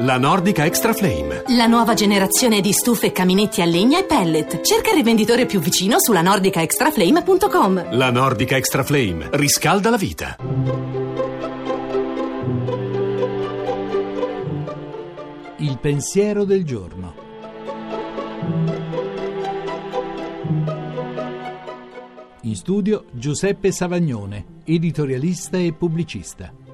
La Nordica Extra Flame. La nuova generazione di stufe, caminetti a legna e pellet. Cerca il rivenditore più vicino sulla nordicaextraflame.com. La Nordica Extra Flame riscalda la vita. Il pensiero del giorno. In studio Giuseppe Savagnone, editorialista e pubblicista.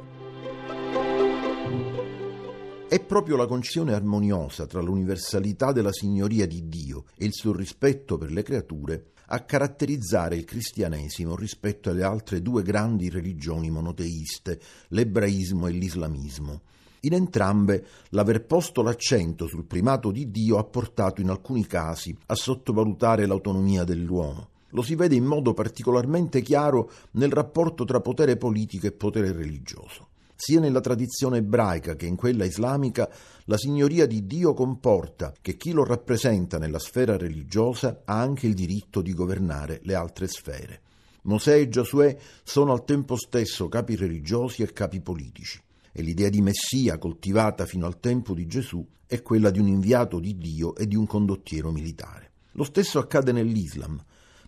È proprio la concezione armoniosa tra l'universalità della signoria di Dio e il suo rispetto per le creature a caratterizzare il cristianesimo rispetto alle altre due grandi religioni monoteiste, l'ebraismo e l'islamismo. In entrambe l'aver posto l'accento sul primato di Dio ha portato in alcuni casi a sottovalutare l'autonomia dell'uomo. Lo si vede in modo particolarmente chiaro nel rapporto tra potere politico e potere religioso. Sia nella tradizione ebraica che in quella islamica, la signoria di Dio comporta che chi lo rappresenta nella sfera religiosa ha anche il diritto di governare le altre sfere. Mosè e Giosuè sono al tempo stesso capi religiosi e capi politici, e l'idea di Messia coltivata fino al tempo di Gesù è quella di un inviato di Dio e di un condottiero militare. Lo stesso accade nell'Islam.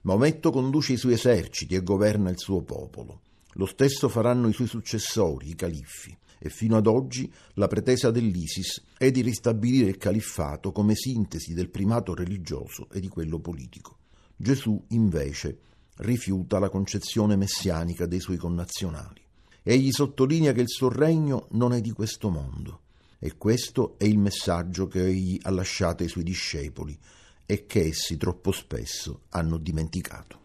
Maometto conduce i suoi eserciti e governa il suo popolo. Lo stesso faranno i suoi successori, i califfi, e fino ad oggi la pretesa dell'ISIS è di ristabilire il califfato come sintesi del primato religioso e di quello politico. Gesù, invece, rifiuta la concezione messianica dei suoi connazionali. Egli sottolinea che il suo regno non è di questo mondo. E questo è il messaggio che egli ha lasciato ai suoi discepoli e che essi troppo spesso hanno dimenticato.